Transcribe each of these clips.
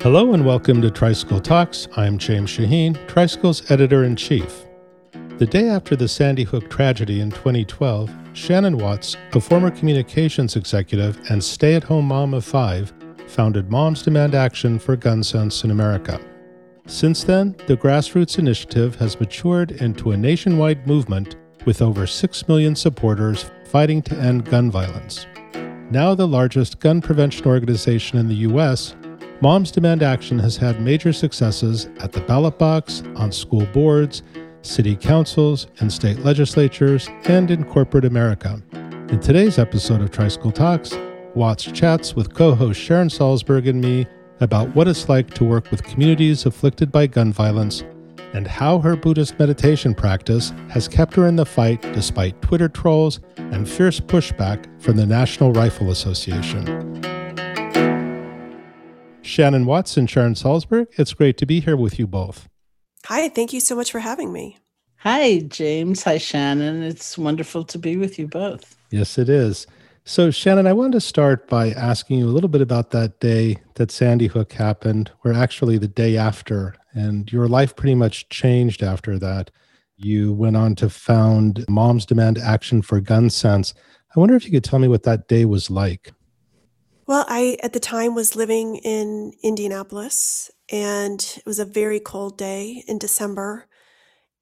Hello and welcome to Tricycle Talks. I'm James Shaheen, Tricycle's editor in chief. The day after the Sandy Hook tragedy in 2012, Shannon Watts, a former communications executive and stay at home mom of five, founded Moms Demand Action for Gun Sense in America. Since then, the grassroots initiative has matured into a nationwide movement with over 6 million supporters fighting to end gun violence. Now the largest gun prevention organization in the U.S., Moms Demand Action has had major successes at the ballot box, on school boards, city councils, and state legislatures, and in corporate America. In today's episode of Tricycle Talks, Watts chats with co host Sharon Salzberg and me about what it's like to work with communities afflicted by gun violence and how her Buddhist meditation practice has kept her in the fight despite Twitter trolls and fierce pushback from the National Rifle Association. Shannon Watts and Sharon Salzberg, it's great to be here with you both. Hi, thank you so much for having me. Hi, James. Hi, Shannon. It's wonderful to be with you both. Yes, it is. So, Shannon, I wanted to start by asking you a little bit about that day that Sandy Hook happened, or actually the day after, and your life pretty much changed after that. You went on to found Moms Demand Action for Gun Sense. I wonder if you could tell me what that day was like. Well, I at the time was living in Indianapolis and it was a very cold day in December.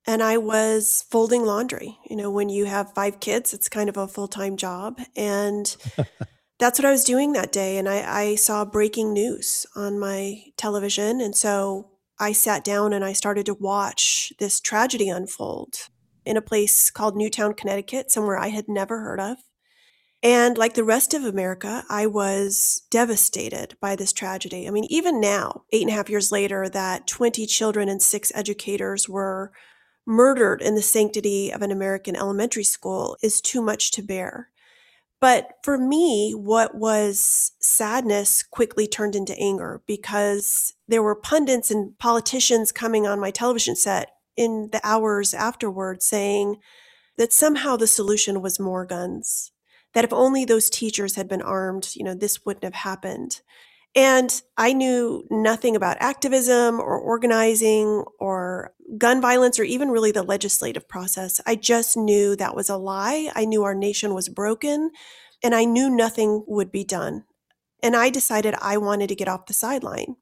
And I was folding laundry. You know, when you have five kids, it's kind of a full time job. And that's what I was doing that day. And I, I saw breaking news on my television. And so I sat down and I started to watch this tragedy unfold in a place called Newtown, Connecticut, somewhere I had never heard of. And like the rest of America, I was devastated by this tragedy. I mean, even now, eight and a half years later, that 20 children and six educators were murdered in the sanctity of an American elementary school is too much to bear. But for me, what was sadness quickly turned into anger because there were pundits and politicians coming on my television set in the hours afterward saying that somehow the solution was more guns that if only those teachers had been armed, you know, this wouldn't have happened. And I knew nothing about activism or organizing or gun violence or even really the legislative process. I just knew that was a lie. I knew our nation was broken and I knew nothing would be done. And I decided I wanted to get off the sideline.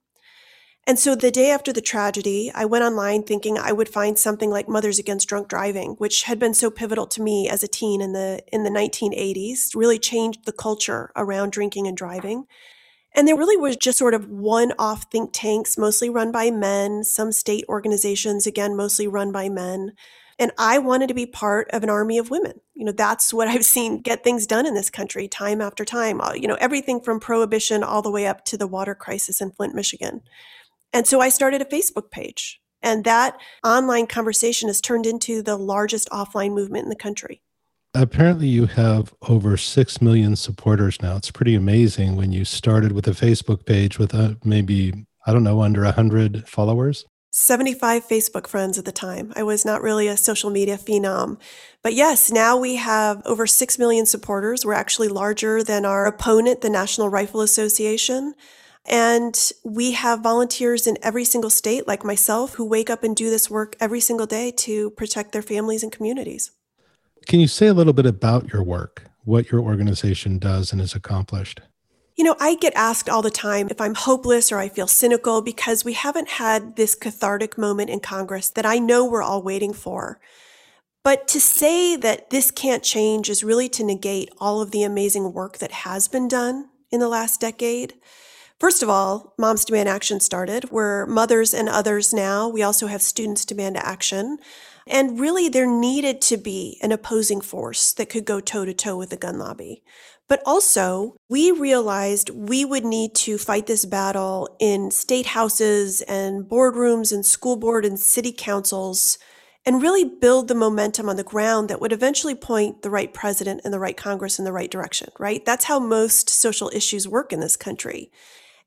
And so the day after the tragedy, I went online thinking I would find something like Mothers Against Drunk Driving, which had been so pivotal to me as a teen in the in the 1980s, really changed the culture around drinking and driving. And there really was just sort of one-off think tanks, mostly run by men, some state organizations, again, mostly run by men. And I wanted to be part of an army of women. You know, that's what I've seen get things done in this country time after time. Uh, you know, everything from prohibition all the way up to the water crisis in Flint, Michigan. And so I started a Facebook page. And that online conversation has turned into the largest offline movement in the country. Apparently, you have over 6 million supporters now. It's pretty amazing when you started with a Facebook page with a, maybe, I don't know, under 100 followers. 75 Facebook friends at the time. I was not really a social media phenom. But yes, now we have over 6 million supporters. We're actually larger than our opponent, the National Rifle Association. And we have volunteers in every single state, like myself, who wake up and do this work every single day to protect their families and communities. Can you say a little bit about your work, what your organization does and has accomplished? You know, I get asked all the time if I'm hopeless or I feel cynical because we haven't had this cathartic moment in Congress that I know we're all waiting for. But to say that this can't change is really to negate all of the amazing work that has been done in the last decade. First of all, Moms Demand Action started. We're mothers and others now. We also have Students Demand Action. And really, there needed to be an opposing force that could go toe to toe with the gun lobby. But also, we realized we would need to fight this battle in state houses and boardrooms and school board and city councils and really build the momentum on the ground that would eventually point the right president and the right Congress in the right direction, right? That's how most social issues work in this country.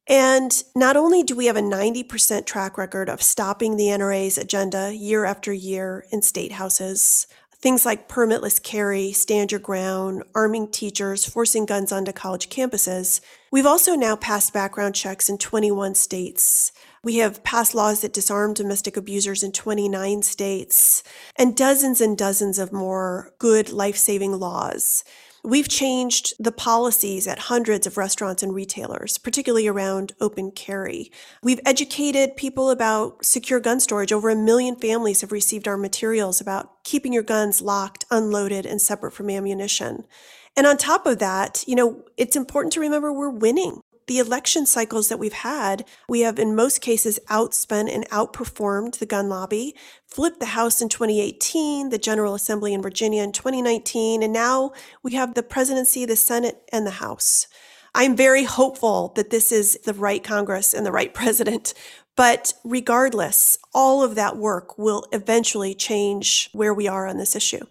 And not only do we have a 90% track record of stopping the NRA's agenda year after year in state houses, Things like permitless carry, stand your ground, arming teachers, forcing guns onto college campuses. We've also now passed background checks in 21 states. We have passed laws that disarm domestic abusers in 29 states and dozens and dozens of more good life saving laws. We've changed the policies at hundreds of restaurants and retailers, particularly around open carry. We've educated people about secure gun storage. Over a million families have received our materials about keeping your guns locked, unloaded, and separate from ammunition. And on top of that, you know, it's important to remember we're winning the election cycles that we've had, we have in most cases outspent and outperformed the gun lobby, flipped the House in 2018, the General Assembly in Virginia in 2019, and now we have the presidency, the Senate, and the House. I'm very hopeful that this is the right Congress and the right president. But regardless, all of that work will eventually change where we are on this issue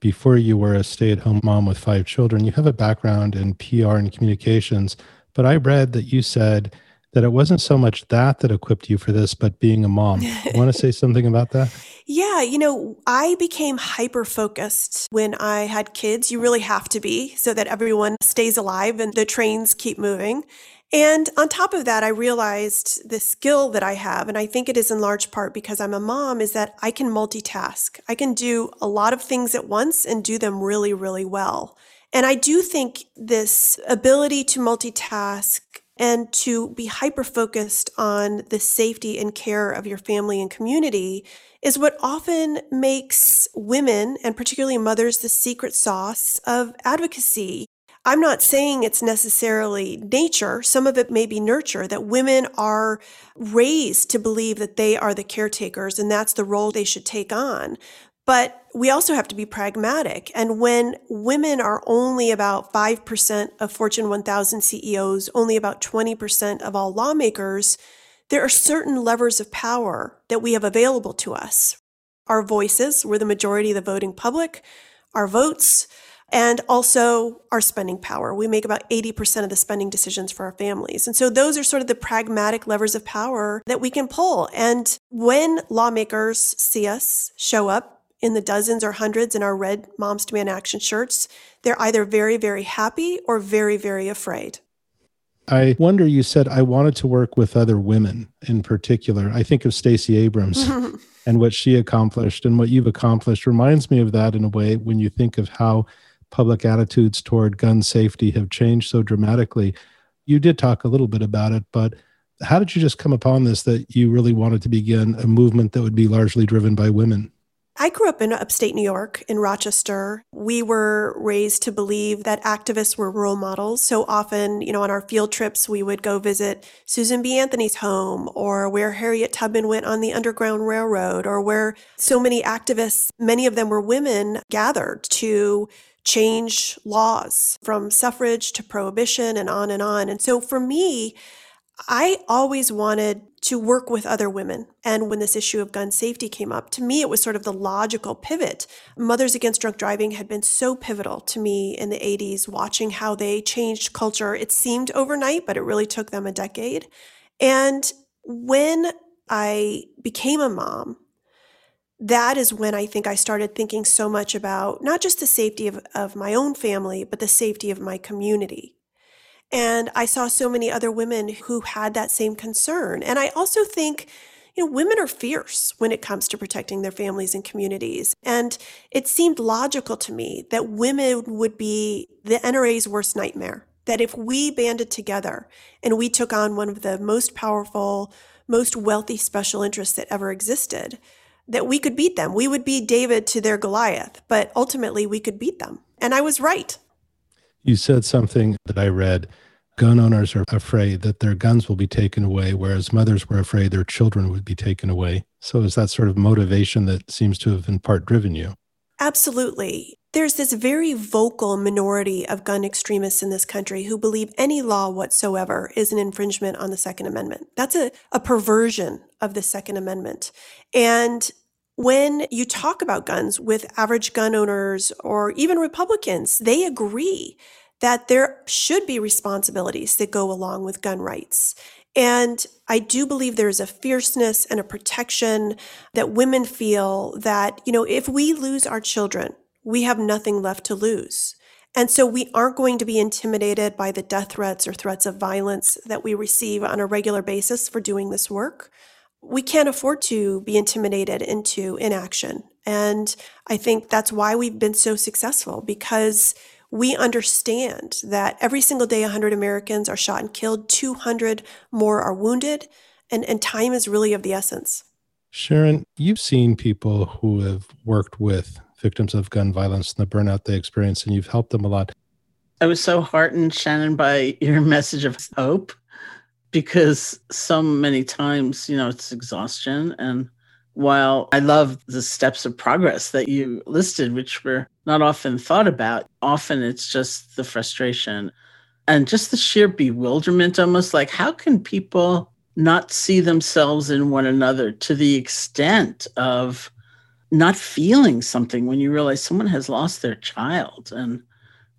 before you were a stay at home mom with five children, you have a background in PR and communications. But I read that you said that it wasn't so much that that equipped you for this, but being a mom. Want to say something about that? Yeah, you know, I became hyper focused when I had kids. You really have to be so that everyone stays alive and the trains keep moving. And on top of that, I realized the skill that I have, and I think it is in large part because I'm a mom, is that I can multitask. I can do a lot of things at once and do them really, really well. And I do think this ability to multitask and to be hyper focused on the safety and care of your family and community is what often makes women and particularly mothers the secret sauce of advocacy. I'm not saying it's necessarily nature. Some of it may be nurture, that women are raised to believe that they are the caretakers and that's the role they should take on. But we also have to be pragmatic. And when women are only about 5% of Fortune 1000 CEOs, only about 20% of all lawmakers, there are certain levers of power that we have available to us. Our voices, we're the majority of the voting public, our votes, and also our spending power. We make about 80% of the spending decisions for our families. And so those are sort of the pragmatic levers of power that we can pull. And when lawmakers see us show up in the dozens or hundreds in our red Moms Demand Action shirts, they're either very, very happy or very, very afraid. I wonder, you said, I wanted to work with other women in particular. I think of Stacey Abrams and what she accomplished, and what you've accomplished reminds me of that in a way when you think of how public attitudes toward gun safety have changed so dramatically. You did talk a little bit about it, but how did you just come upon this that you really wanted to begin a movement that would be largely driven by women? I grew up in upstate New York, in Rochester. We were raised to believe that activists were role models. So often, you know, on our field trips, we would go visit Susan B. Anthony's home or where Harriet Tubman went on the Underground Railroad or where so many activists, many of them were women, gathered to change laws from suffrage to prohibition and on and on. And so for me, I always wanted to work with other women. And when this issue of gun safety came up, to me, it was sort of the logical pivot. Mothers Against Drunk Driving had been so pivotal to me in the 80s, watching how they changed culture. It seemed overnight, but it really took them a decade. And when I became a mom, that is when I think I started thinking so much about not just the safety of, of my own family, but the safety of my community. And I saw so many other women who had that same concern. And I also think, you know, women are fierce when it comes to protecting their families and communities. And it seemed logical to me that women would be the NRA's worst nightmare. That if we banded together and we took on one of the most powerful, most wealthy special interests that ever existed, that we could beat them. We would be David to their Goliath, but ultimately we could beat them. And I was right. You said something that I read. Gun owners are afraid that their guns will be taken away, whereas mothers were afraid their children would be taken away. So, is that sort of motivation that seems to have in part driven you? Absolutely. There's this very vocal minority of gun extremists in this country who believe any law whatsoever is an infringement on the Second Amendment. That's a, a perversion of the Second Amendment. And when you talk about guns with average gun owners or even Republicans, they agree that there should be responsibilities that go along with gun rights. And I do believe there's a fierceness and a protection that women feel that, you know, if we lose our children, we have nothing left to lose. And so we aren't going to be intimidated by the death threats or threats of violence that we receive on a regular basis for doing this work. We can't afford to be intimidated into inaction. And I think that's why we've been so successful because we understand that every single day 100 Americans are shot and killed, 200 more are wounded, and, and time is really of the essence. Sharon, you've seen people who have worked with victims of gun violence and the burnout they experience, and you've helped them a lot. I was so heartened, Shannon, by your message of hope because so many times, you know, it's exhaustion. And while I love the steps of progress that you listed, which were not often thought about, often it's just the frustration and just the sheer bewilderment almost like, how can people not see themselves in one another to the extent of not feeling something when you realize someone has lost their child? And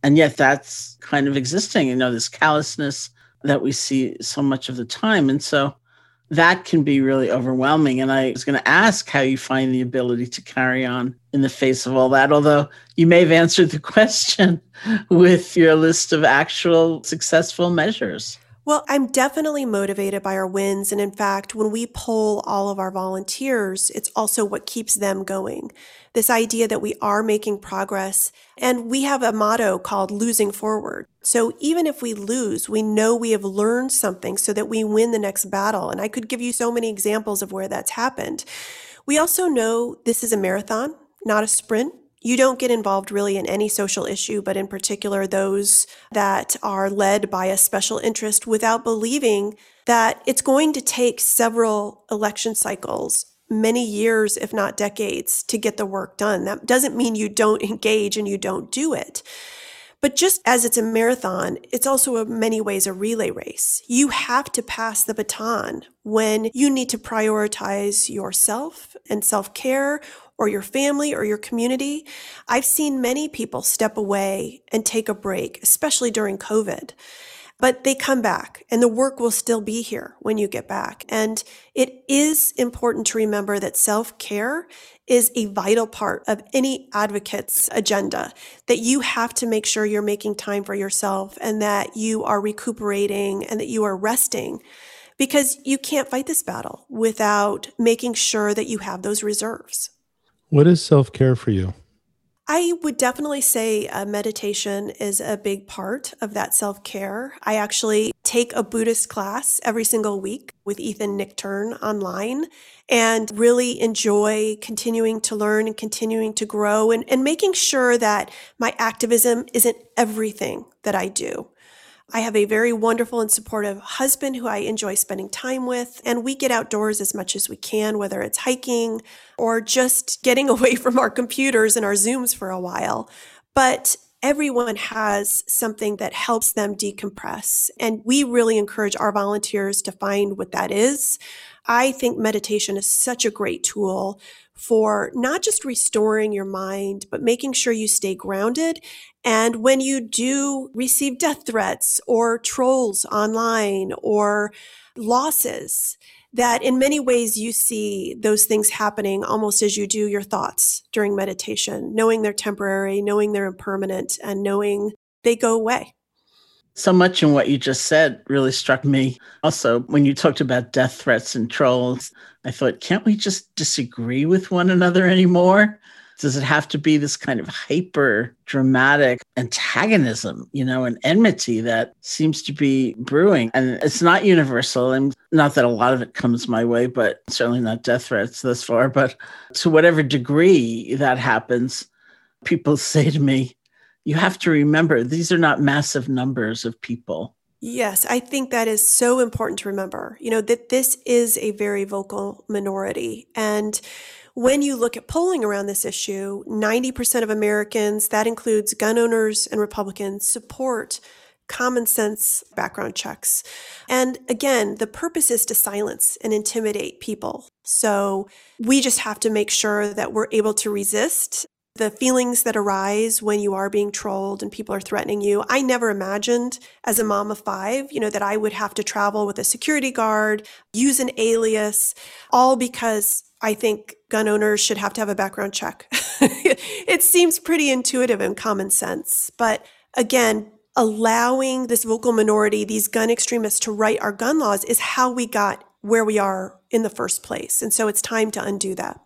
and yet that's kind of existing you know this callousness that we see so much of the time and so that can be really overwhelming. And I was going to ask how you find the ability to carry on in the face of all that, although you may have answered the question with your list of actual successful measures. Well, I'm definitely motivated by our wins. And in fact, when we poll all of our volunteers, it's also what keeps them going. This idea that we are making progress. And we have a motto called losing forward. So even if we lose, we know we have learned something so that we win the next battle. And I could give you so many examples of where that's happened. We also know this is a marathon, not a sprint you don't get involved really in any social issue, but in particular those that are led by a special interest without believing that it's going to take several election cycles, many years, if not decades, to get the work done. That doesn't mean you don't engage and you don't do it. But just as it's a marathon, it's also in many ways a relay race. You have to pass the baton when you need to prioritize yourself and self care or your family or your community. I've seen many people step away and take a break, especially during COVID. But they come back and the work will still be here when you get back. And it is important to remember that self care is a vital part of any advocate's agenda, that you have to make sure you're making time for yourself and that you are recuperating and that you are resting because you can't fight this battle without making sure that you have those reserves. What is self care for you? I would definitely say uh, meditation is a big part of that self care. I actually take a Buddhist class every single week with Ethan Nichtern online and really enjoy continuing to learn and continuing to grow and, and making sure that my activism isn't everything that I do. I have a very wonderful and supportive husband who I enjoy spending time with, and we get outdoors as much as we can, whether it's hiking or just getting away from our computers and our Zooms for a while. But everyone has something that helps them decompress. And we really encourage our volunteers to find what that is. I think meditation is such a great tool for not just restoring your mind, but making sure you stay grounded. And when you do receive death threats or trolls online or losses, that in many ways you see those things happening almost as you do your thoughts during meditation, knowing they're temporary, knowing they're impermanent, and knowing they go away. So much in what you just said really struck me. Also, when you talked about death threats and trolls, I thought, can't we just disagree with one another anymore? Does it have to be this kind of hyper dramatic antagonism, you know, an enmity that seems to be brewing? And it's not universal. And not that a lot of it comes my way, but certainly not death threats thus far. But to whatever degree that happens, people say to me, you have to remember these are not massive numbers of people. Yes, I think that is so important to remember. You know, that this is a very vocal minority. And when you look at polling around this issue, 90% of Americans, that includes gun owners and Republicans, support common sense background checks. And again, the purpose is to silence and intimidate people. So we just have to make sure that we're able to resist the feelings that arise when you are being trolled and people are threatening you. I never imagined as a mom of five, you know, that I would have to travel with a security guard, use an alias, all because I think gun owners should have to have a background check. it seems pretty intuitive and common sense. But again, allowing this vocal minority, these gun extremists, to write our gun laws is how we got where we are in the first place. And so it's time to undo that.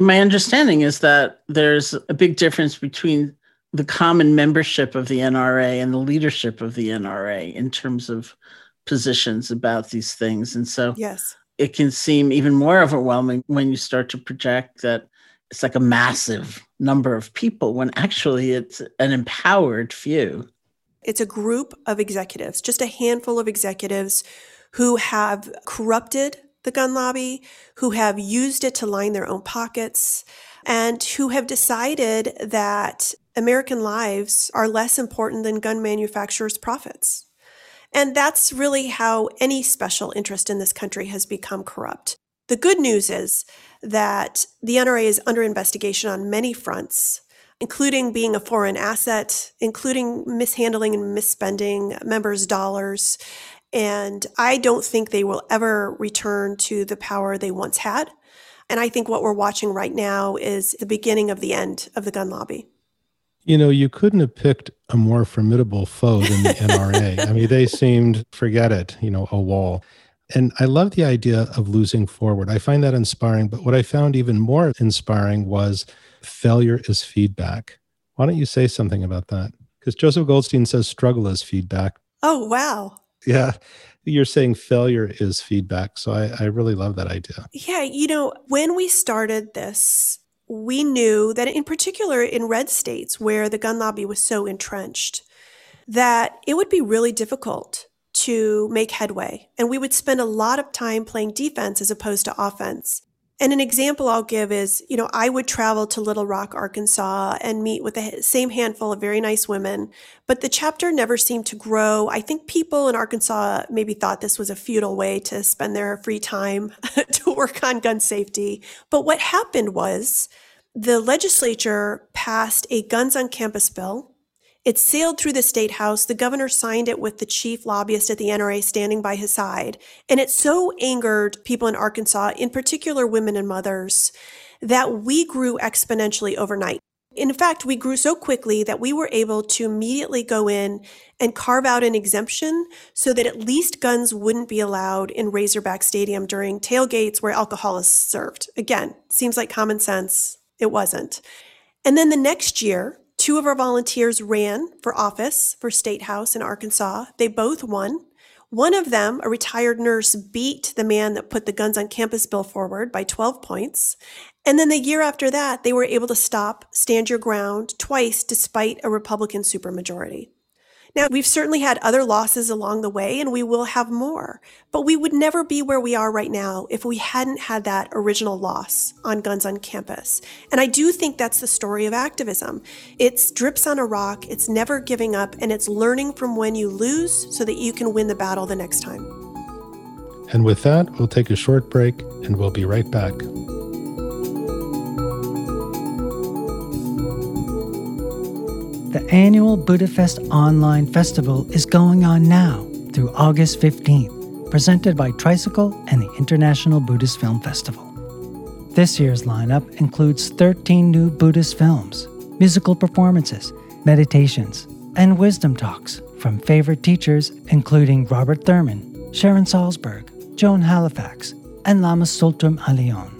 My understanding is that there's a big difference between the common membership of the NRA and the leadership of the NRA in terms of positions about these things. And so yes. it can seem even more overwhelming when you start to project that it's like a massive number of people when actually it's an empowered few. It's a group of executives, just a handful of executives who have corrupted the gun lobby, who have used it to line their own pockets, and who have decided that American lives are less important than gun manufacturers' profits. And that's really how any special interest in this country has become corrupt. The good news is that the NRA is under investigation on many fronts, including being a foreign asset, including mishandling and misspending members' dollars, and I don't think they will ever return to the power they once had. And I think what we're watching right now is the beginning of the end of the gun lobby. You know, you couldn't have picked a more formidable foe than the NRA. I mean, they seemed, forget it, you know, a wall. And I love the idea of losing forward. I find that inspiring. But what I found even more inspiring was failure is feedback. Why don't you say something about that? Because Joseph Goldstein says struggle is feedback. Oh, wow yeah. You're saying failure is feedback so I, I really love that idea. Yeah you know when we started this we knew that in particular in red states where the gun lobby was so entrenched that it would be really difficult to make headway and we would spend a lot of time playing defense as opposed to offense and an example I'll give is, you know, I would travel to Little Rock, Arkansas and meet with the same handful of very nice women, but the chapter never seemed to grow. I think people in Arkansas maybe thought this was a futile way to spend their free time to work on gun safety. But what happened was the legislature passed a guns on campus bill it sailed through the state house. The governor signed it with the chief lobbyist at the NRA standing by his side. And it so angered people in Arkansas, in particular women and mothers, that we grew exponentially overnight. In fact, we grew so quickly that we were able to immediately go in and carve out an exemption so that at least guns wouldn't be allowed in Razorback Stadium during tailgates where alcohol is served. Again, seems like common sense. It wasn't. And then the next year, Two of our volunteers ran for office for State House in Arkansas. They both won. One of them, a retired nurse, beat the man that put the guns on campus bill forward by 12 points. And then the year after that, they were able to stop Stand Your Ground twice despite a Republican supermajority. Now, we've certainly had other losses along the way, and we will have more, but we would never be where we are right now if we hadn't had that original loss on Guns on Campus. And I do think that's the story of activism. It's drips on a rock, it's never giving up, and it's learning from when you lose so that you can win the battle the next time. And with that, we'll take a short break and we'll be right back. The annual Buddhist Online Festival is going on now through August 15th, presented by Tricycle and the International Buddhist Film Festival. This year's lineup includes 13 new Buddhist films, musical performances, meditations, and wisdom talks from favorite teachers including Robert Thurman, Sharon Salzberg, Joan Halifax, and Lama Tsultrim Allione.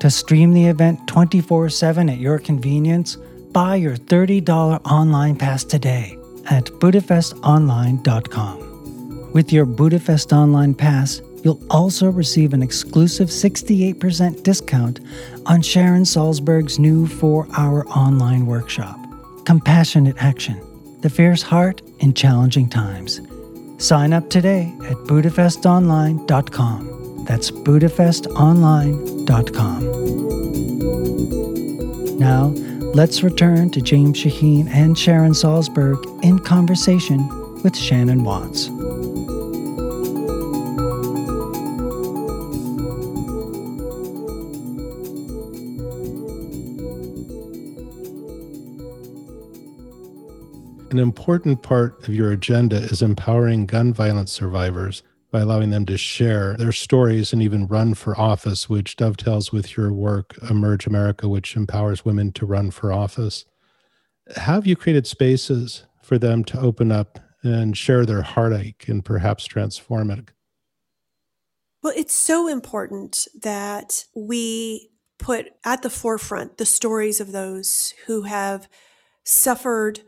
To stream the event 24 7 at your convenience, Buy your $30 online pass today at BuddhaFestOnline.com. With your BuddhaFest Online Pass, you'll also receive an exclusive 68% discount on Sharon Salzberg's new four hour online workshop, Compassionate Action The Fierce Heart in Challenging Times. Sign up today at BuddhaFestOnline.com. That's BuddhaFestOnline.com. Now, Let's return to James Shaheen and Sharon Salzberg in conversation with Shannon Watts. An important part of your agenda is empowering gun violence survivors by allowing them to share their stories and even run for office, which dovetails with your work, Emerge America, which empowers women to run for office. Have you created spaces for them to open up and share their heartache and perhaps transform it? Well, it's so important that we put at the forefront the stories of those who have suffered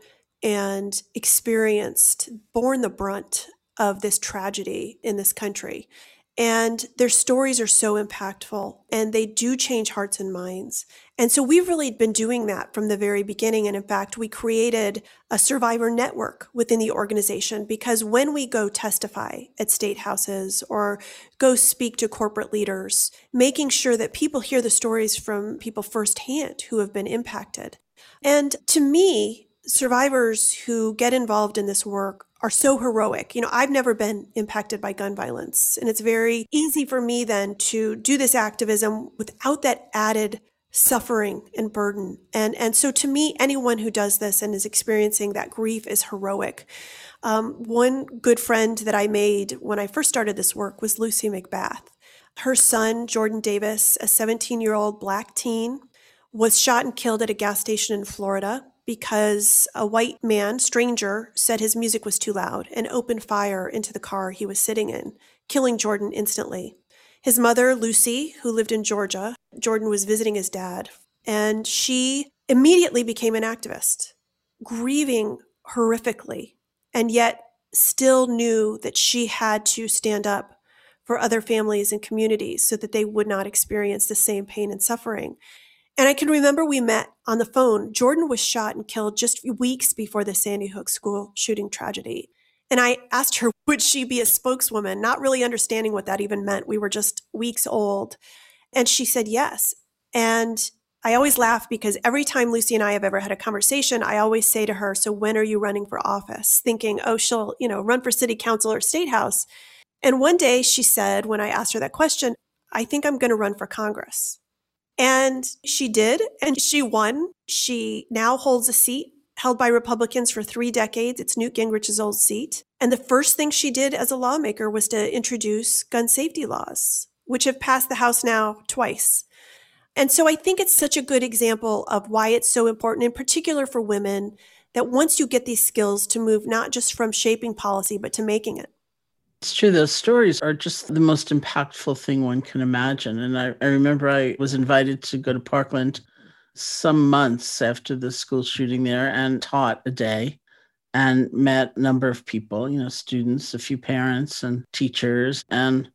and experienced, borne the brunt of this tragedy in this country. And their stories are so impactful and they do change hearts and minds. And so we've really been doing that from the very beginning. And in fact, we created a survivor network within the organization because when we go testify at state houses or go speak to corporate leaders, making sure that people hear the stories from people firsthand who have been impacted. And to me, survivors who get involved in this work are so heroic. You know, I've never been impacted by gun violence, and it's very easy for me then to do this activism without that added suffering and burden. And and so to me, anyone who does this and is experiencing that grief is heroic. Um, one good friend that I made when I first started this work was Lucy McBath. Her son, Jordan Davis, a 17 year old black teen, was shot and killed at a gas station in Florida because a white man, stranger, said his music was too loud and opened fire into the car he was sitting in, killing Jordan instantly. His mother, Lucy, who lived in Georgia, Jordan was visiting his dad, and she immediately became an activist, grieving horrifically, and yet still knew that she had to stand up for other families and communities so that they would not experience the same pain and suffering. And I can remember we met on the phone. Jordan was shot and killed just weeks before the Sandy Hook school shooting tragedy. And I asked her, would she be a spokeswoman, not really understanding what that even meant. We were just weeks old. And she said yes. And I always laugh because every time Lucy and I have ever had a conversation, I always say to her, So when are you running for office? Thinking, oh, she'll, you know, run for city council or state house. And one day she said, when I asked her that question, I think I'm going to run for Congress. And she did, and she won. She now holds a seat held by Republicans for three decades. It's Newt Gingrich's old seat. And the first thing she did as a lawmaker was to introduce gun safety laws, which have passed the House now twice. And so I think it's such a good example of why it's so important, in particular for women, that once you get these skills to move not just from shaping policy, but to making it. It's true. Those stories are just the most impactful thing one can imagine. And I, I remember I was invited to go to Parkland some months after the school shooting there and taught a day and met a number of people, you know, students, a few parents and teachers, and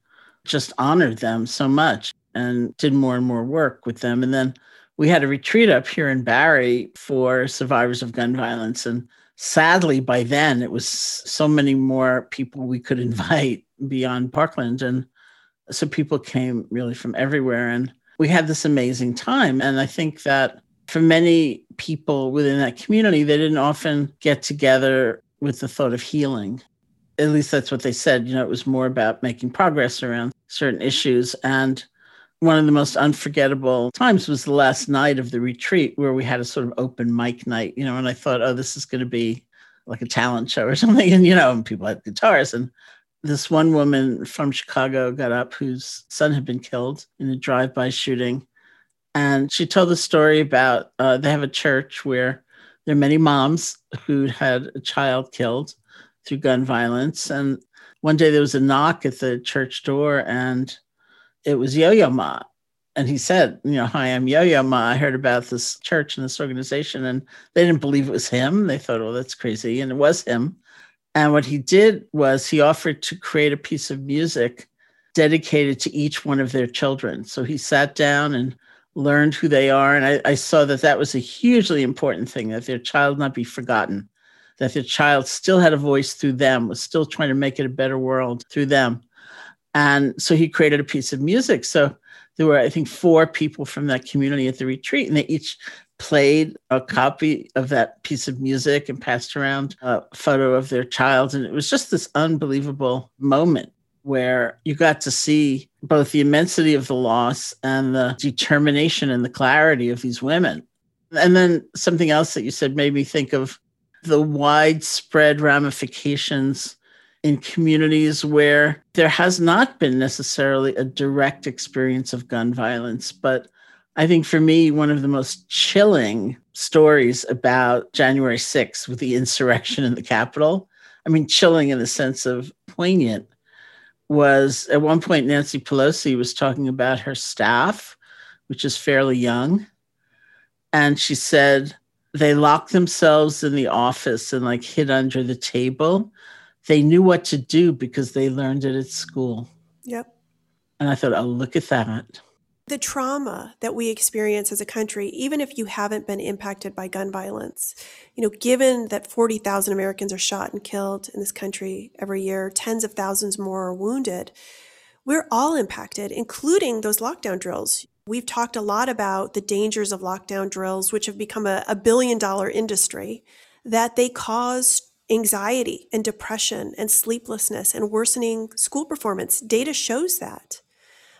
just honored them so much and did more and more work with them. And then we had a retreat up here in Barre for survivors of gun violence. And sadly, by then it was so many more people we could invite beyond Parkland. And so people came really from everywhere. And we had this amazing time. And I think that for many people within that community, they didn't often get together with the thought of healing. At least that's what they said. You know, it was more about making progress around certain issues. And one of the most unforgettable times was the last night of the retreat where we had a sort of open mic night, you know, and I thought, oh, this is going to be like a talent show or something. And, you know, people had guitars. And this one woman from Chicago got up whose son had been killed in a drive by shooting. And she told the story about uh, they have a church where there are many moms who had a child killed through gun violence. And one day there was a knock at the church door, and it was Yo Yo Ma. And he said, You know, hi, I'm Yo Yo Ma. I heard about this church and this organization. And they didn't believe it was him. They thought, Oh, that's crazy. And it was him. And what he did was he offered to create a piece of music dedicated to each one of their children. So he sat down and learned who they are. And I, I, saw that that was a hugely important thing that their child not be forgotten, that their child still had a voice through them, was still trying to make it a better world through them. And so he created a piece of music. So there were, I think, four people from that community at the retreat, and they each played a copy of that piece of music and passed around a photo of their child. And it was just this unbelievable moment where you got to see both the immensity of the loss and the determination and the clarity of these women. And then something else that you said made me think of the widespread ramifications in communities where there has not been necessarily a direct experience of gun violence. But I think for me, one of the most chilling stories about January 6th with the insurrection in the Capitol, I mean, chilling in the sense of poignant, was at one point Nancy Pelosi was talking about her staff, which is fairly young. And she said they locked themselves in the office and like hid under the table. They knew what to do because they learned it at school. Yep. And I thought, oh, look at that. The trauma that we experience as a country, even if you haven't been impacted by gun violence, you know, given that 40,000 Americans are shot and killed in this country every year, tens of thousands more are wounded, we're all impacted, including those lockdown drills. We've talked a lot about the dangers of lockdown drills, which have become a, a billion dollar industry, that they cause anxiety and depression and sleeplessness and worsening school performance. Data shows that.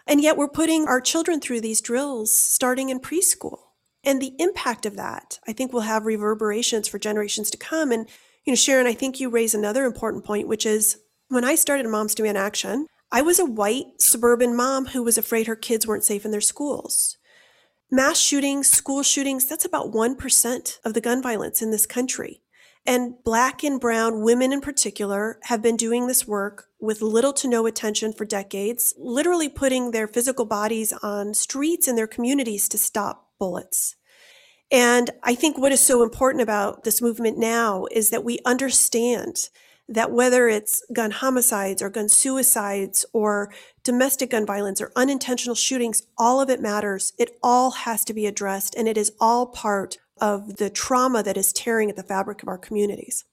And yet we're putting our children through these drills starting in preschool. And the impact of that, I think, will have reverberations for generations to come. And, you know, Sharon, I think you raise another important point, which is when I started Moms Demand Action, I was a white suburban mom who was afraid her kids weren't safe in their schools. Mass shootings, school shootings, that's about 1% of the gun violence in this country. And black and brown women in particular have been doing this work with little to no attention for decades, literally putting their physical bodies on streets in their communities to stop bullets. And I think what is so important about this movement now is that we understand that whether it's gun homicides or gun suicides or domestic gun violence or unintentional shootings, all of it matters. It all has to be addressed, and it is all part of the trauma that is tearing at the fabric of our communities.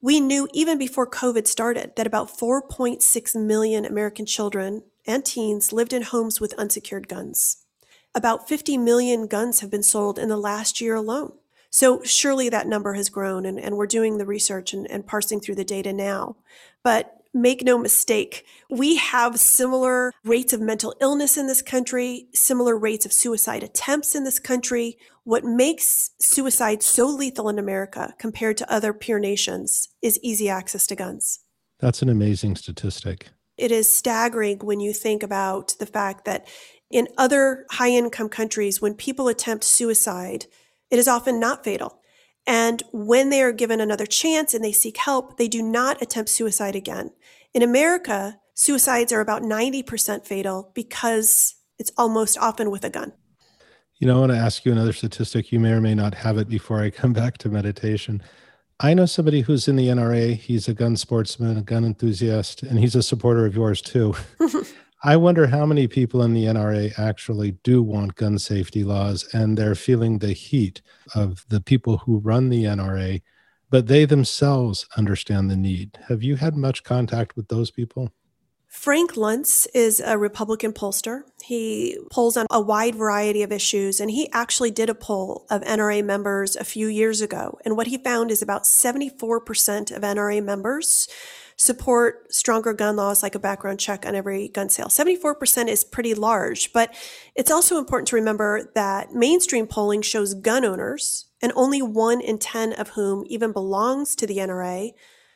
We knew even before COVID started that about 4.6 million American children and teens lived in homes with unsecured guns. About 50 million guns have been sold in the last year alone. So surely that number has grown, and, and we're doing the research and, and parsing through the data now. But make no mistake, we have similar rates of mental illness in this country, similar rates of suicide attempts in this country. What makes suicide so lethal in America compared to other peer nations is easy access to guns. That's an amazing statistic. It is staggering when you think about the fact that in other high income countries, when people attempt suicide, it is often not fatal. And when they are given another chance and they seek help, they do not attempt suicide again. In America, suicides are about 90% fatal because it's almost often with a gun. You know, I want to ask you another statistic. You may or may not have it before I come back to meditation. I know somebody who's in the NRA. He's a gun sportsman, a gun enthusiast, and he's a supporter of yours too. I wonder how many people in the NRA actually do want gun safety laws and they're feeling the heat of the people who run the NRA, but they themselves understand the need. Have you had much contact with those people? Frank Luntz is a Republican pollster. He polls on a wide variety of issues, and he actually did a poll of NRA members a few years ago. And what he found is about 74% of NRA members support stronger gun laws like a background check on every gun sale. 74% is pretty large, but it's also important to remember that mainstream polling shows gun owners, and only one in 10 of whom even belongs to the NRA,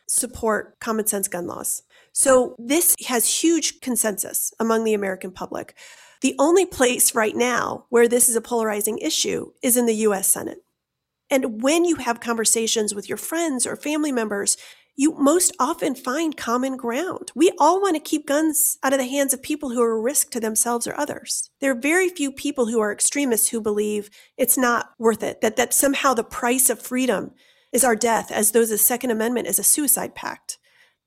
support common sense gun laws. So this has huge consensus among the American public. The only place right now where this is a polarizing issue is in the US Senate. And when you have conversations with your friends or family members, you most often find common ground. We all want to keep guns out of the hands of people who are a risk to themselves or others. There are very few people who are extremists who believe it's not worth it, that, that somehow the price of freedom is our death, as though the Second Amendment is a suicide pact.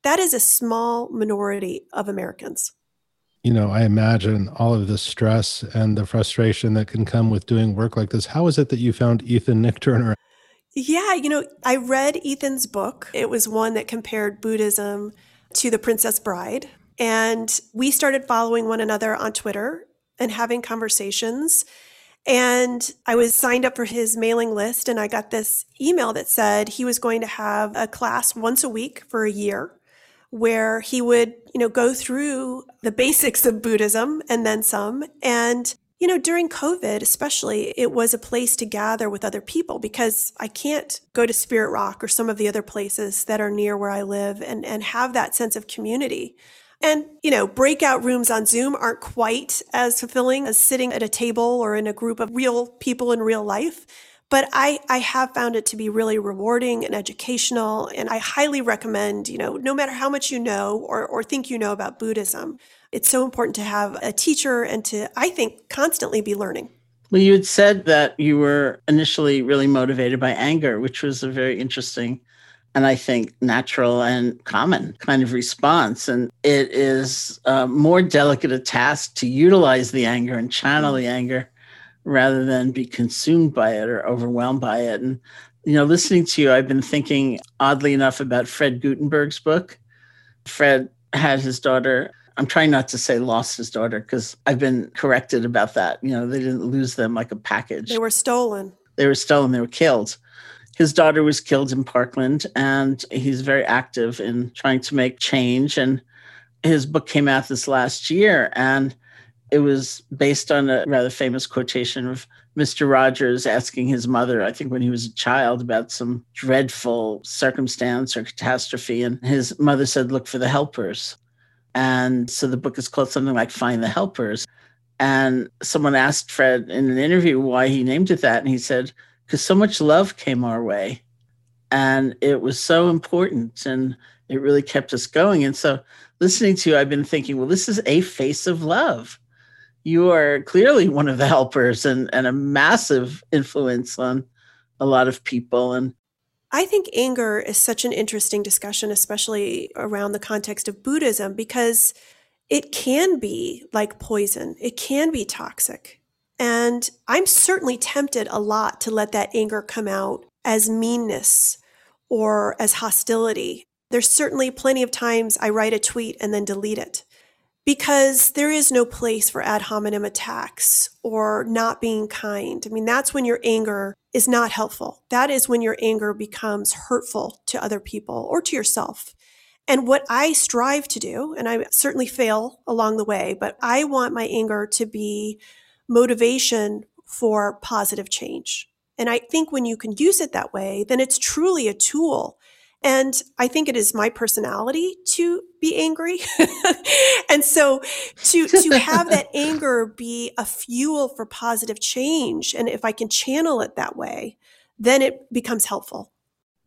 That is a small minority of Americans. You know, I imagine all of the stress and the frustration that can come with doing work like this. How is it that you found Ethan Nichtern yeah, you know, I read Ethan's book. It was one that compared Buddhism to The Princess Bride. And we started following one another on Twitter and having conversations. And I was signed up for his mailing list, and I got this email that said he was going to have a class once a week for a year where he would, you know, go through the basics of Buddhism and then some. And you know, during COVID, especially, it was a place to gather with other people because I can't go to Spirit Rock or some of the other places that are near where I live and, and have that sense of community. And, you know, breakout rooms on Zoom aren't quite as fulfilling as sitting at a table or in a group of real people in real life. But I, I have found it to be really rewarding and educational. And I highly recommend, you know, no matter how much you know or, or think you know about Buddhism, it's so important to have a teacher and to, I think, constantly be learning. Well, you had said that you were initially really motivated by anger, which was a very interesting and I think natural and common kind of response. And it is a more delicate a task to utilize the anger and channel the anger rather than be consumed by it or overwhelmed by it. And, you know, listening to you, I've been thinking oddly enough about Fred Guttenberg's book. Fred had his daughter I'm trying not to say lost his daughter because I've been corrected about that. You know, they didn't lose them like a package. They were stolen. They were stolen. They were killed. His daughter was killed in Parkland, and he's very active in trying to make change. And his book came out this last year, and it was based on a rather famous quotation of Mr. Rogers asking his mother, I think when he was a child, about some dreadful circumstance or catastrophe. And his mother said, Look for the helpers. And so the book is called something like Find the Helpers. And someone asked Fred in an interview why he named it that. And he said, because so much love came our way. And it was so important and it really kept us going. And so listening to you, I've been thinking, well, this is a face of love. You are clearly one of the helpers and, and a massive influence on a lot of people. And I think anger is such an interesting discussion, especially around the context of Buddhism, because it can be like poison, it can be toxic. And I'm certainly tempted a lot to let that anger come out as meanness or as hostility. There's certainly plenty of times I write a tweet and then delete it because there is no place for ad hominem attacks or not being kind. I mean, that's when your anger is not helpful. That is when your anger becomes hurtful to other people or to yourself. And what I strive to do, and I certainly fail along the way, but I want my anger to be motivation for positive change. And I think when you can use it that way, then it's truly a tool and I think it is my personality to be angry. and so to, to have that anger be a fuel for positive change, and if I can channel it that way, then it becomes helpful.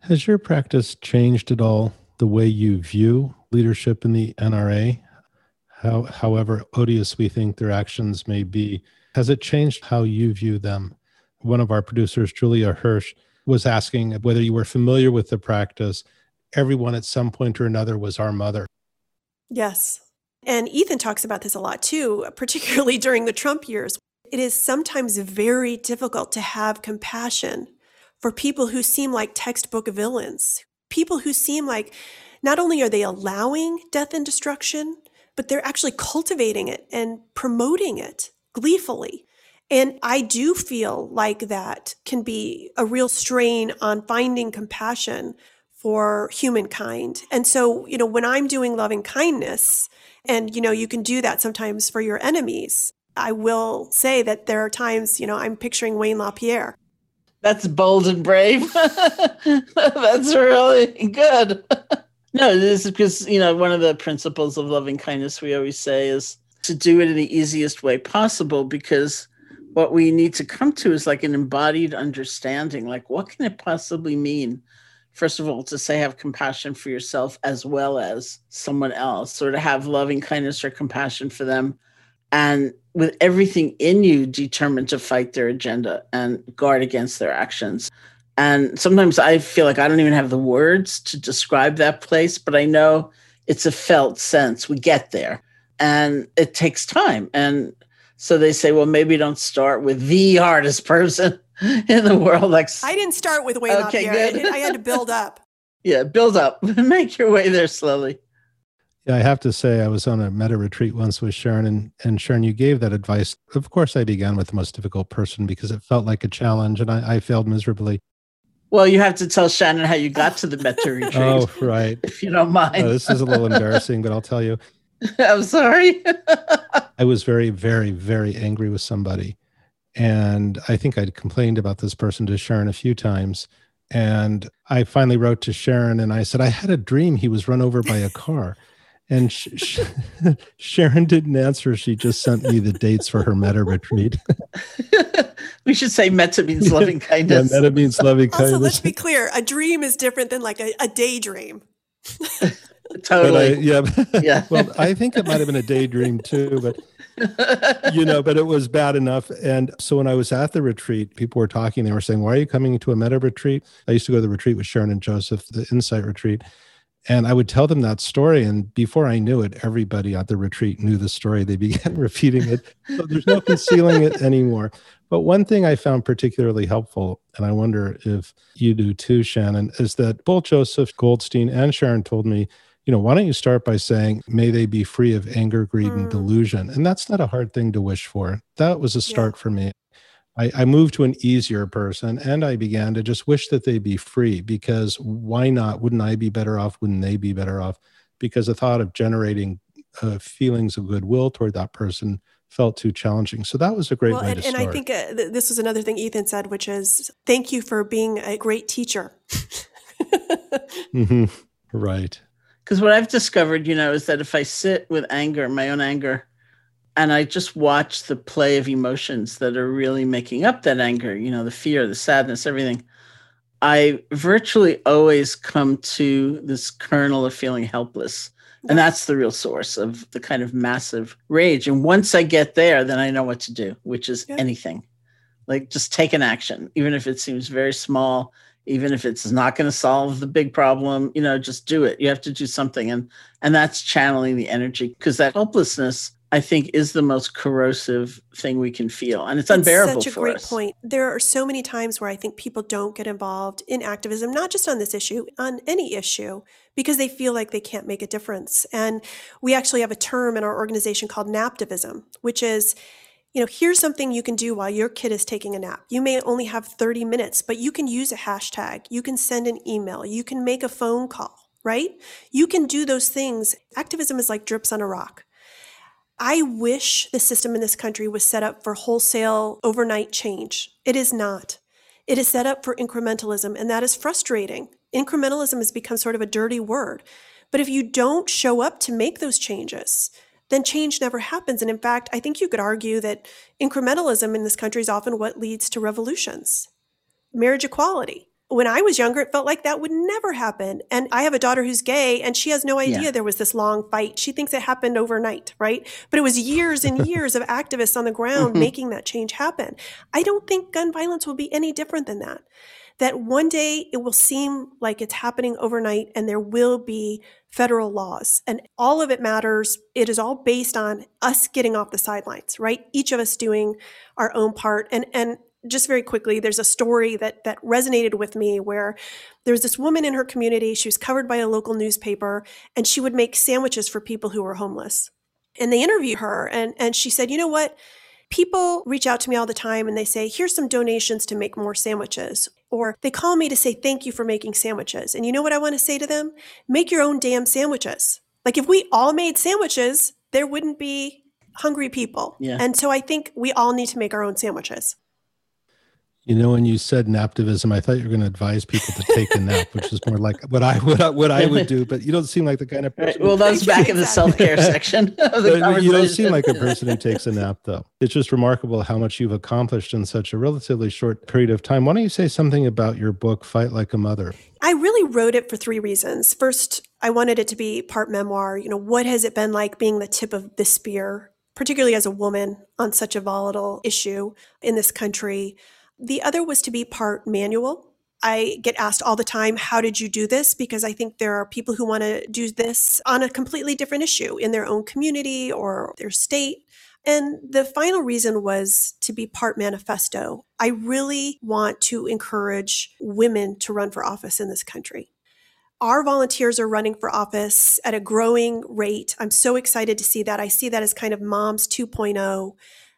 Has your practice changed at all the way you view leadership in the NRA? How, however odious we think their actions may be, has it changed how you view them? One of our producers, Julia Hirsch, was asking whether you were familiar with the practice. Everyone at some point or another was our mother. Yes. And Ethan talks about this a lot too, particularly during the Trump years. It is sometimes very difficult to have compassion for people who seem like textbook villains, people who seem like not only are they allowing death and destruction, but they're actually cultivating it and promoting it gleefully. And I do feel like that can be a real strain on finding compassion for humankind. And so, you know, when I'm doing loving kindness, and, you know, you can do that sometimes for your enemies, I will say that there are times, you know, I'm picturing Wayne LaPierre. That's bold and brave. That's really good. no, this is because, you know, one of the principles of loving kindness we always say is to do it in the easiest way possible because what we need to come to is like an embodied understanding like what can it possibly mean first of all to say have compassion for yourself as well as someone else or to have loving kindness or compassion for them and with everything in you determined to fight their agenda and guard against their actions. And sometimes i feel like i don't even have the words to describe that place but i know it's a felt sense. We get there. And it takes time. And so they say, well, maybe don't start with the hardest person in the world. Like I didn't start with way okay, good. I had to build up. yeah, build up. Make your way there slowly. Yeah, I have to say, I was on a metta retreat once with Sharon, and, and Sharon, you gave that advice. Of course, I began with the most difficult person because it felt like a challenge, and I, I failed miserably. Well, you have to tell Shannon how you got to the metta retreat. oh, right. If you don't mind. Oh, this is a little embarrassing, but I'll tell you. I'm sorry. I was very, very, very angry with somebody. And I think I'd complained about this person to Sharon a few times. And I finally wrote to Sharon and I said, I had a dream he was run over by a car. And sh- sh- Sharon didn't answer. She just sent me the dates for her metta retreat. we should say metta means loving kindness. yeah, metta means loving kindness. Also, let's be clear a dream is different than like a, a daydream. totally. I, yeah. Yeah. well, I think it might have been a daydream too, but you know, but it was bad enough. And so when I was at the retreat, people were talking, they were saying, Why are you coming to a metta retreat? I used to go to the retreat with Sharon and Joseph, the insight retreat. And I would tell them that story. And before I knew it, everybody at the retreat knew the story. They began repeating it. So there's no concealing it anymore. But one thing I found particularly helpful, and I wonder if you do too, Shannon, is that both Joseph Goldstein and Sharon told me, you know, why don't you start by saying, may they be free of anger, greed, mm. and delusion? And that's not a hard thing to wish for. That was a start yeah. for me. I, I, moved to an easier person and I began to just wish that they be free because why not? Wouldn't I be better off? Wouldn't they be better off? Because the thought of generating uh, feelings of goodwill toward that person felt too challenging. So that was a great well, way and, to start. And I think uh, th- this was another thing Ethan said, which is thank you for being a great teacher. mm-hmm. Right. Because what I've discovered, you know, is that if I sit with anger, my own anger, and I just watch the play of emotions that are really making up that anger, you know, the fear, the sadness, everything, I virtually always come to this kernel of feeling helpless. And that's the real source of the kind of massive rage. And once I get there, then I know what to do, which is yeah. anything. Like just take an action, even if it seems very small, even if it's not going to solve the big problem, you know, just do it. You have to do something. And and that's channeling the energy because that helplessness I think is the most corrosive thing we can feel, and it's, it's unbearable. Such a great us. point. There are so many times where I think people don't get involved in activism, not just on this issue, on any issue, because they feel like they can't make a difference. And we actually have a term in our organization called naptivism, which is you know, here's something you can do while your kid is taking a nap. You may only have 30 minutes, but you can use a hashtag. You can send an email. You can make a phone call, right? You can do those things. Activism is like drips on a rock. I wish the system in this country was set up for wholesale overnight change. It is not. It is set up for incrementalism, and that is frustrating. Incrementalism has become sort of a dirty word. But if you don't show up to make those changes, then change never happens. And in fact, I think you could argue that incrementalism in this country is often what leads to revolutions. Marriage equality when I was younger, it felt like that would never happen. And I have a daughter who's gay, and she has no idea yeah. there was this long fight. She thinks it happened overnight, right? But it was years and years of activists on the ground mm-hmm. making that change happen. I don't think gun violence will be any different than that. That one day it will seem like it's happening overnight, and there will be federal laws. And all of it matters. It is all based on us getting off the sidelines, right? Each of us doing our own part. And, and just very quickly, there's a story that that resonated with me where there's this woman in her community. She was covered by a local newspaper, and she would make sandwiches for people who were homeless. And they interviewed her, and and she said, "You know what? People reach out to me all the time, and they say, here's some donations to make more sandwiches." Or they call me to say thank you for making sandwiches. And you know what I want to say to them? Make your own damn sandwiches. Like if we all made sandwiches, there wouldn't be hungry people. Yeah. And so I think we all need to make our own sandwiches. You know, when you said naptivism, I thought you were going to advise people to take a nap, which is more like what I would what I would do. But you don't seem like the kind of person. Right. Well, that's back in the self care section. you don't seem like a person who takes a nap, though. It's just remarkable how much you've accomplished in such a relatively short period of time. Why don't you say something about your book, Fight Like a Mother? I really wrote it for three reasons. First, I wanted it to be part memoir. You know, what has it been like being the tip of the spear, particularly as a woman on such a volatile issue in this country? The other was to be part manual. I get asked all the time, how did you do this? Because I think there are people who want to do this on a completely different issue in their own community or their state. And the final reason was to be part manifesto. I really want to encourage women to run for office in this country. Our volunteers are running for office at a growing rate. I'm so excited to see that. I see that as kind of moms 2.0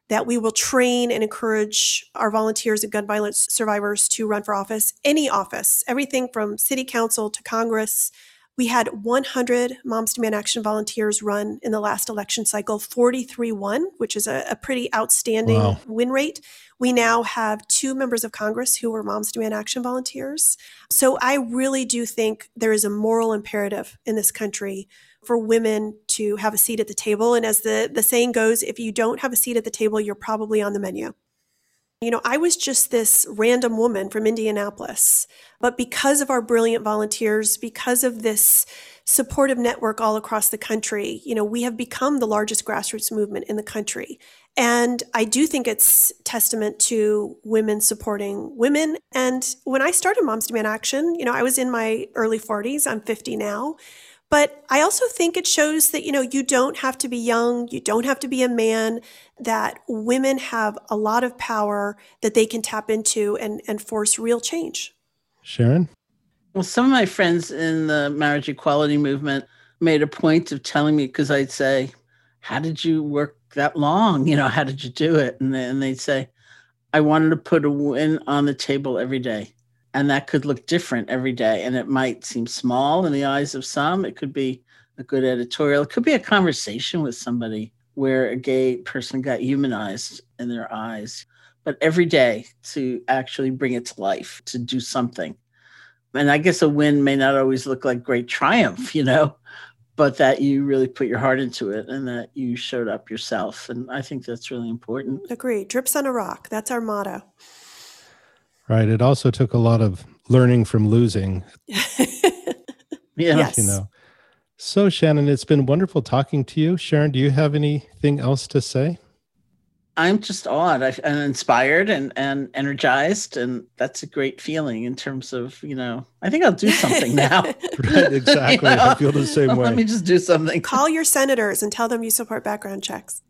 that we will train and encourage our volunteers and gun violence survivors to run for office, any office, everything from city council to Congress, We had 100 Moms Demand Action volunteers run in the last election cycle, 43 won, which is a, a pretty outstanding wow. win rate. We now have two members of Congress who were Moms Demand Action volunteers. So I really do think there is a moral imperative in this country for women to have a seat at the table. And as the, the saying goes, if you don't have a seat at the table, you're probably on the menu. You know, I was just this random woman from Indianapolis, but because of our brilliant volunteers, because of this supportive network all across the country, you know, we have become the largest grassroots movement in the country. And I do think it's testament to women supporting women. And when I started Moms Demand Action, you know, I was in my early 40s, I'm 50 now. But I also think it shows that, you know, you don't have to be young, you don't have to be a man, that women have a lot of power that they can tap into and, and force real change. Sharon? Well, some of my friends in the marriage equality movement made a point of telling me because I'd say, How did you work that long? You know, how did you do it? And, then they'd say, I wanted to put a win on the table every day and that could look different every day and it might seem small in the eyes of some. It could be a good editorial. It could be a conversation with somebody where a gay person got humanized in their eyes. But every day to actually bring it to life to do something. And i guess a win may not always look like great triumph you know but that you really put your heart into it and that you showed up yourself. And i think that's really important. Agree drips on a rock. That's our motto Right. It also took a lot of learning from losing. yeah. Yes. You know. So Shannon, it's been wonderful talking to you. Sharon, do you have anything else to say? I'm just awed I, am inspired and, and energized. And that's a great feeling in terms of, you know, I think I'll do something now. right, exactly. you know? I feel the same way. Let me just do something. Call your senators and tell them you support background checks.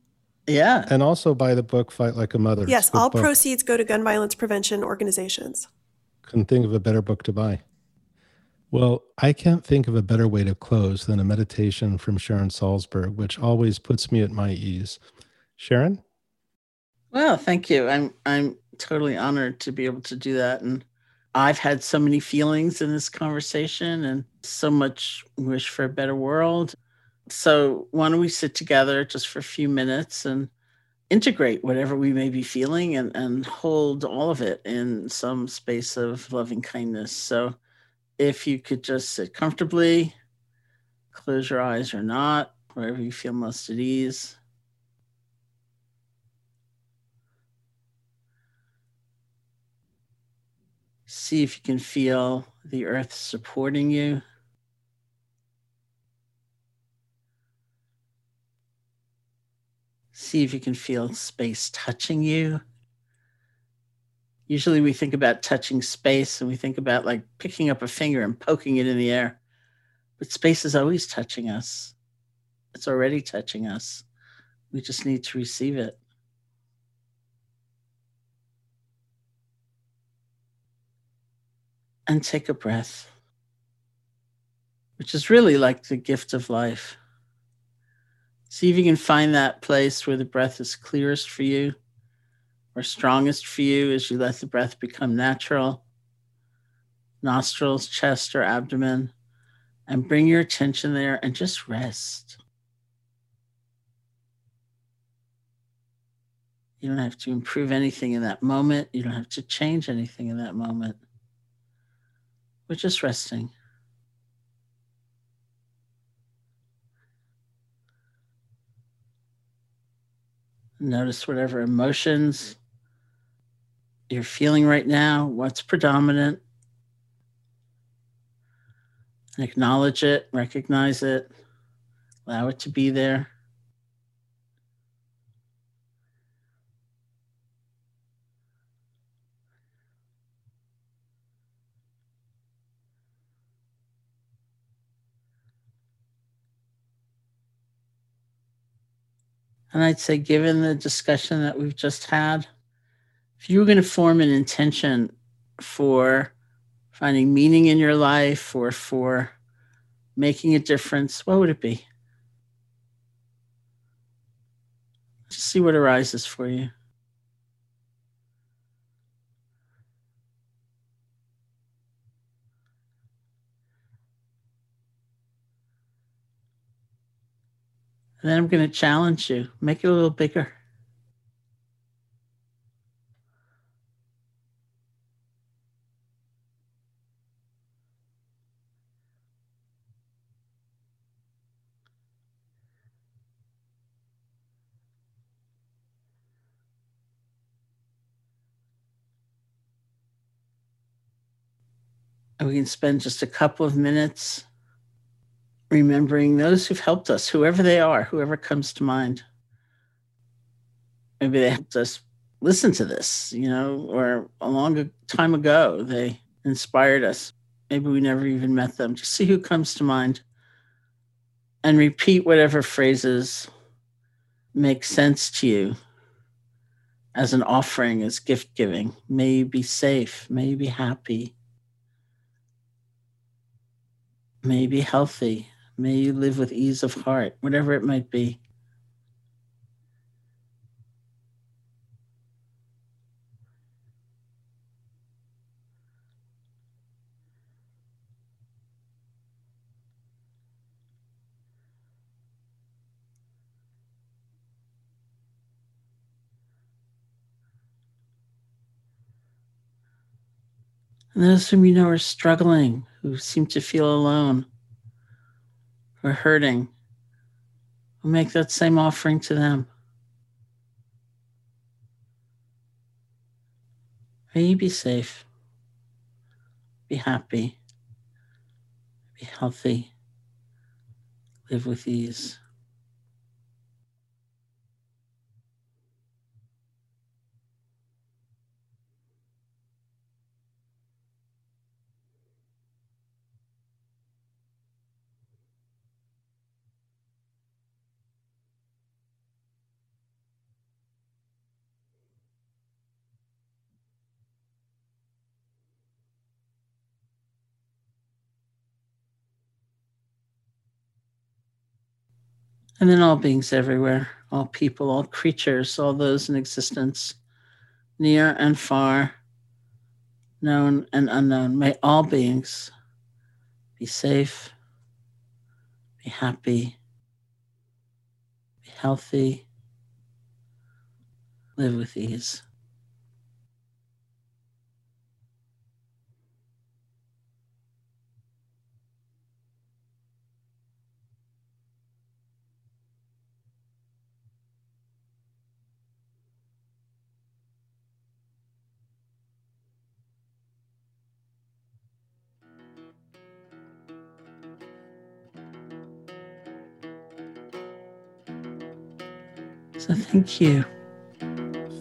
Yeah. And also buy the book Fight Like a Mother. Yes, all book. proceeds go to gun violence prevention organizations. Couldn't think of a better book to buy. Well, I can't think of a better way to close than a meditation from Sharon Salzberg, which always puts me at my ease. Sharon? Well, thank you. I'm I'm totally honored to be able to do that and I've had so many feelings in this conversation and so much wish for a better world. So, why don't we sit together just for a few minutes and integrate whatever we may be feeling and, and hold all of it in some space of loving kindness. So, if you could just sit comfortably, close your eyes or not, wherever you feel most at ease. See if you can feel the earth supporting you. See if you can feel space touching you. Usually we think about touching space and we think about like picking up a finger and poking it in the air. But space is always touching us. It's already touching us. We just need to receive it. And take a breath, which is really like the gift of life. See if you can find that place where the breath is clearest for you or strongest for you as you let the breath become natural. Nostrils, chest, or abdomen. And bring your attention there and just rest. You don't have to improve anything in that moment. You don't have to change anything in that moment. We're just resting. Notice whatever emotions you're feeling right now, what's predominant. Acknowledge it, recognize it, allow it to be there. And I'd say, given the discussion that we've just had, if you were going to form an intention for finding meaning in your life or for making a difference, what would it be? Just see what arises for you. And then I'm going to challenge you. Make it a little bigger. We can spend just a couple of minutes remembering those who've helped us, whoever they are, whoever comes to mind. Maybe they helped us listen to this, you know, or a long time ago they inspired us. Maybe we never even met them. Just see who comes to mind and repeat whatever phrases make sense to you as an offering, as gift giving. May you be safe, may you be happy, may you be healthy, May you live with ease of heart, whatever it might be. And those whom you know are struggling, who seem to feel alone or hurting, we'll make that same offering to them. May you be safe, be happy, be healthy, live with ease. And then all beings everywhere, all people, all creatures, all those in existence, near and far, known and unknown. May all beings be safe, be happy, be healthy, live with ease. So thank you.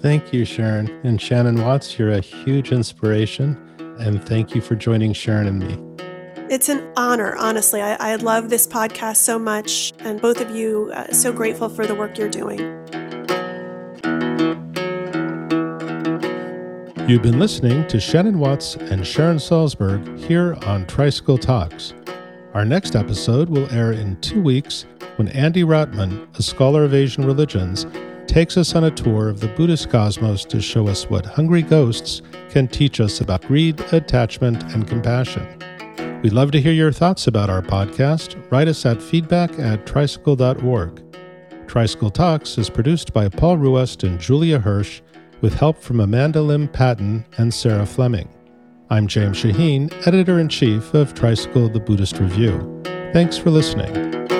Thank you, Sharon. And Shannon Watts, you're a huge inspiration. And thank you for joining Sharon and me. It's an honor, honestly. I, I love this podcast so much, and both of you, uh, so grateful for the work you're doing. You've been listening to Shannon Watts and Sharon Salzberg here on Tricycle Talks. Our next episode will air in two weeks when Andy Rotman, a scholar of Asian religions, takes us on a tour of the Buddhist cosmos to show us what hungry ghosts can teach us about greed, attachment, and compassion. We'd love to hear your thoughts about our podcast. Write us at feedback at tricycle.org. Tricycle Talks is produced by Paul Ruest and Julia Hirsch with help from Amanda Lim Patton and Sarah Fleming. I'm James Shaheen, editor in chief of Tricycle the Buddhist Review. Thanks for listening.